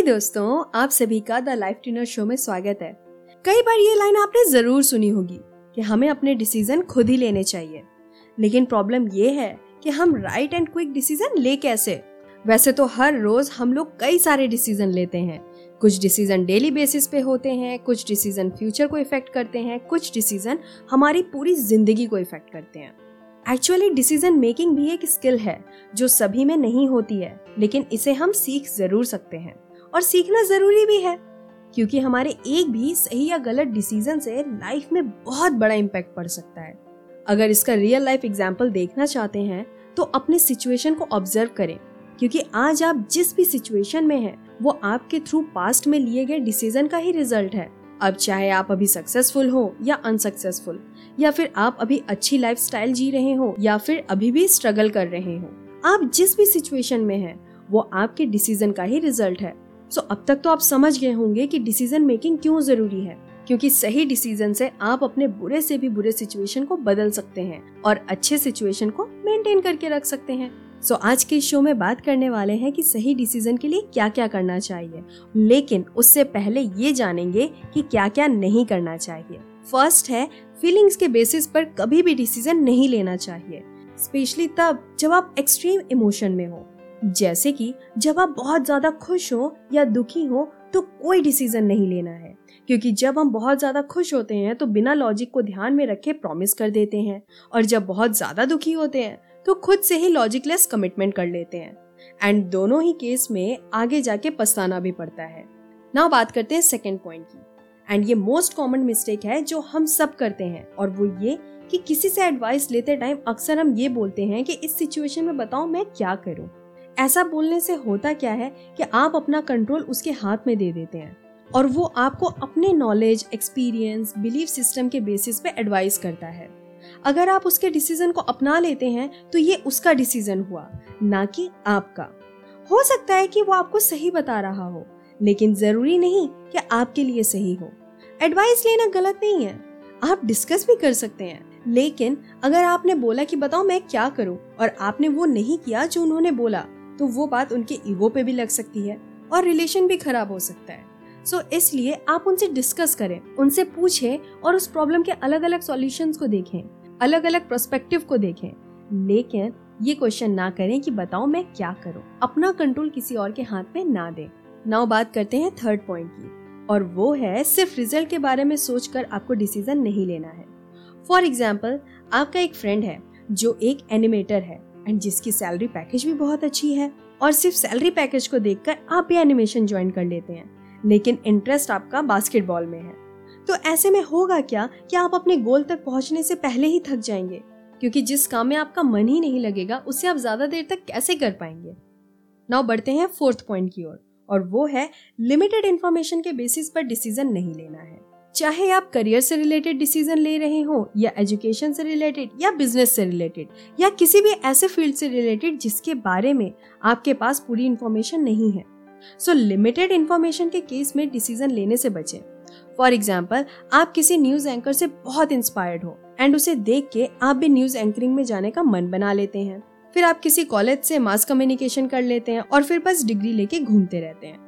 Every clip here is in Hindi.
हाय दोस्तों, आप सभी का द लाइफ ट्रेनर शो में स्वागत है। कई बार ये लाइन आपने ज़रूर सुनी होगी कि हमें अपने डिसीज़न खुद ही लेने चाहिए। लेकिन प्रॉब्लम ये है कि हम राइट एंड क्विक डिसीज़न ले कैसे? वैसे तो हर रोज हम लोग कई सारे डिसीज़न लेते हैं। कुछ डिसीज़न डेली बेसिस पे होते हैं, कुछ डिसीज़न फ्यूचर को इफ़ेक्ट करते हैं, कुछ डिसीज़न हमारी पूरी ज़िंदगी को इफ़ेक्ट करते हैं। एक्चुअली डिसीज़न मेकिंग भी एक स्किल है, जो सभी में नहीं होती है, लेकिन इसे हम सीख ज़रूर सकते हैं। और सीखना ज़रूरी भी है, क्योंकि हमारे एक भी सही या गलत डिसीज़न से लाइफ में बहुत बड़ा इम्पैक्ट पड़ सकता है। अगर इसका रियल लाइफ एग्ज़ाम्पल देखना चाहते हैं तो अपने सिचुएशन को ऑब्ज़र्व करें, क्योंकि आज आप जिस भी सिचुएशन में हैं, वो आपके थ्रू पास्ट में लिए गए डिसीज़न का ही रिज़ल्ट है। अब चाहे आप अभी सक्सेसफुल हो या अनसक्सेसफुल या फिर आप अभी अच्छी लाइफ स्टाइल जी रहे हो, या फिर अभी भी स्ट्रगल कर रहे हो, आप जिस भी सिचुएशन में हैं, वो आपके डिसीज़न का ही रिज़ल्ट है। सो अब तक तो आप समझ गए होंगे कि डिसीज़न मेकिंग क्यों ज़रूरी है। क्योंकि सही डिसीज़न से आप अपने बुरे से भी बुरे सिचुएशन को बदल सकते हैं और अच्छे सिचुएशन को मेंटेन करके रख सकते हैं। सो so, आज के शो में बात करने वाले हैं कि सही डिसीज़न के लिए क्या क्या करना चाहिए। लेकिन उससे पहले ये जानेंगे कि क्या क्या नहीं करना चाहिए। फ़र्स्ट है फीलिंग्स के बेसिस पर कभी भी डिसीज़न नहीं लेना चाहिए। स्पेशली तब जब आप एक्सट्रीम इमोशन में हो। जैसे कि जब आप बहुत ज़्यादा खुश हो या दुखी हो तो कोई डिसीज़न नहीं लेना है। क्योंकि जब हम बहुत ज़्यादा खुश होते हैं तो बिना लॉजिक को ध्यान में रखे प्रॉमिस कर देते हैं। और जब बहुत ज़्यादा दुखी होते हैं तो खुद से ही लॉजिकलेस कमिटमेंट कर लेते हैं। एंड दोनों ही केस में आगे जाके पछताना भी पड़ता है। ना बात करते हैं सेकेंड पॉइंट की। एंड ये मोस्ट कॉमन मिस्टेक है जो हम सब करते हैं। और वो ये कि किसी से एडवाइस लेते टाइम अक्सर हम ये बोलते हैं कि इस सिचुएशन में बताओ मैं क्या करूँ। ऐसा बोलने से होता क्या है कि आप अपना कंट्रोल उसके हाथ में दे देते हैं और वो आपको अपने नॉलेज एक्सपीरियंस बिलीफ सिस्टम के बेसिस पे एडवाइस करता है। अगर आप उसके डिसीज़न को अपना लेते हैं तो ये उसका डिसीज़न हुआ, ना कि आपका। हो सकता है कि वो आपको सही बता रहा हो, लेकिन ज़रूरी नहीं कि आपके लिए सही हो। एडवाइस लेना गलत नहीं है। आप डिस्कस भी कर सकते हैं, लेकिन अगर आपने बोला कि बताओ मैं क्या करूँ, और आपने वो नहीं किया जो उन्होंने बोला तो वो बात उनके ईगो पे भी लग सकती है और रिलेशन भी खराब हो सकता है। सो so, इसलिए आप उनसे डिस्कस करें उनसे पूछें और उस प्रॉब्लम के अलग अलग सॉल्यूशंस को देखें अलग अलग प्रोस्पेक्टिव को देखें। लेकिन ये क्वेश्चन ना करें कि बताओ मैं क्या करूँ। अपना कंट्रोल किसी और के हाथ में ना दें। नाउ बात करते हैं थर्ड पॉइंट की। और वो है सिर्फ़ रिज़ल्ट के बारे में सोचकर आपको डिसीज़न नहीं लेना है। फॉर एग्ज़ाम्पल आपका एक फ्रेंड है जो एक एनिमेटर है। एंड जिसकी सैलरी पैकेज भी बहुत अच्छी है। और सिर्फ़ सैलरी पैकेज को देखकर आप भी एनिमेशन ज्वाइन कर लेते हैं, लेकिन इंटरेस्ट आपका बास्केटबॉल में है। तो ऐसे में होगा क्या कि आप अपने गोल तक पहुँचने से पहले ही थक जाएँगे? क्योंकि जिस काम में आपका मन ही नहीं लगेगा उससे आप ज़्यादा देर तक कैसे कर पाएँगे? नाउ बढ़ते हैं फोर्थ पॉइंट की ओर, और वो है लिमिटेड इन्फॉर्मेशन के बेसिस पर डिसीज़न नहीं लेना है। चाहे आप करियर से रिलेटेड डिसीज़न ले रहे हो, या एजुकेशन से रिलेटेड या बिज़नेस से रिलेटेड या किसी भी ऐसे फ़ील्ड से रिलेटेड जिसके बारे में आपके पास पूरी इन्फॉर्मेशन नहीं है। सो लिमिटेड इन्फॉर्मेशन के केस में डिसीज़न लेने से बचें। फॉर एग्ज़ाम्पल आप किसी न्यूज़ एंकर से बहुत इंस्पायर्ड हो एंड उसे देख के आप भी न्यूज़ एंकरिंग में जाने का मन बना लेते हैं। फिर आप किसी कॉलेज से मास कम्युनिकेशन कर लेते हैं, और फिर बस डिग्री लेके घूमते रहते हैं।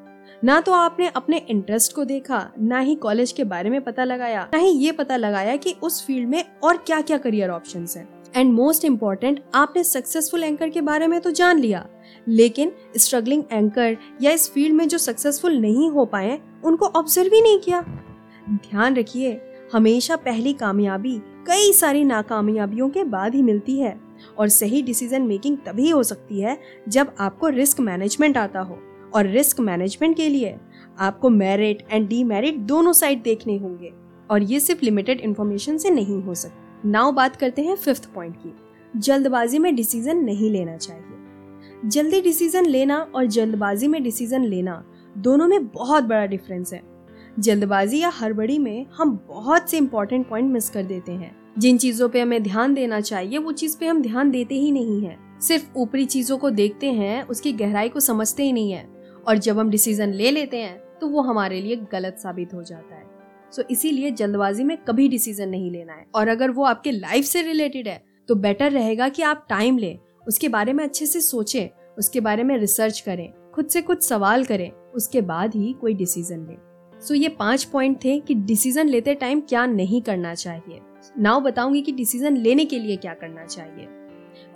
ना तो आपने अपने इंटरेस्ट को देखा, ना ही कॉलेज के बारे में पता लगाया, ना ही ये पता लगाया कि उस फ़ील्ड में और क्या क्या करियर ऑप्शन है। एंड मोस्ट इम्पोर्टेंट आपने सक्सेसफुल एंकर के बारे में तो जान लिया, लेकिन स्ट्रगलिंग एंकर या इस फ़ील्ड में जो सक्सेसफुल नहीं हो पाए, उनको ऑब्ज़र्व ही नहीं किया। ध्यान रखिए, हमेशा पहली कामयाबी कई सारी नाकामयाबियों के बाद ही मिलती है, और सही डिसीज़न मेकिंग तभी हो सकती है जब आपको रिस्क मैनेजमेंट आता हो। और रिस्क मैनेजमेंट के लिए आपको मेरिट एंड डीमेरिट दोनों साइड देखने होंगे। और ये सिर्फ़ लिमिटेड इन्फॉर्मेशन से नहीं हो सकती। नाउ बात करते हैं फिफ्थ पॉइंट की। जल्दबाजी में डिसीज़न नहीं लेना चाहिए। जल्दी डिसीज़न लेना और जल्दबाजी में डिसीज़न लेना दोनों में बहुत बड़ा डिफरेंस है। जल्दबाजी या हड़बड़ी में हम बहुत से इंपॉर्टेंट पॉइंट मिस कर देते हैं। जिन चीज़ों पे हमें ध्यान देना चाहिए, वो चीज़ पे हम ध्यान देते ही नहीं है। सिर्फ़ ऊपरी चीज़ों को देखते हैं, उसकी गहराई को समझते ही नहीं है। और जब हम डिसीज़न ले लेते हैं तो वो हमारे लिए गलत साबित हो जाता है। सो so, इसीलिए जल्दबाजी में कभी डिसीज़न नहीं लेना है। और अगर वो आपके लाइफ से रिलेटेड है तो बेटर रहेगा कि आप टाइम लें उसके बारे में अच्छे से सोचें उसके बारे में रिसर्च करें खुद से कुछ सवाल करें उसके बाद ही कोई डिसीज़न ले। सो so, ये पाँच पॉइंट थे कि डिसीज़न लेते टाइम क्या नहीं करना चाहिए। नाउ बताऊँगी कि डिसीज़न लेने के लिए क्या करना चाहिए।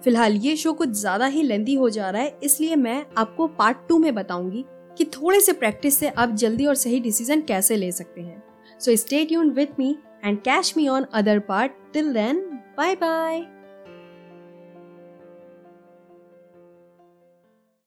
फ़िलहाल ये शो कुछ ज़्यादा ही लेंदी हो जा रहा है, इसलिए मैं आपको पार्ट टू में बताऊँगी कि थोड़े से प्रैक्टिस से आप जल्दी और सही डिसीज़न कैसे ले सकते हैं so stay tuned with me and catch me on other part till then bye bye.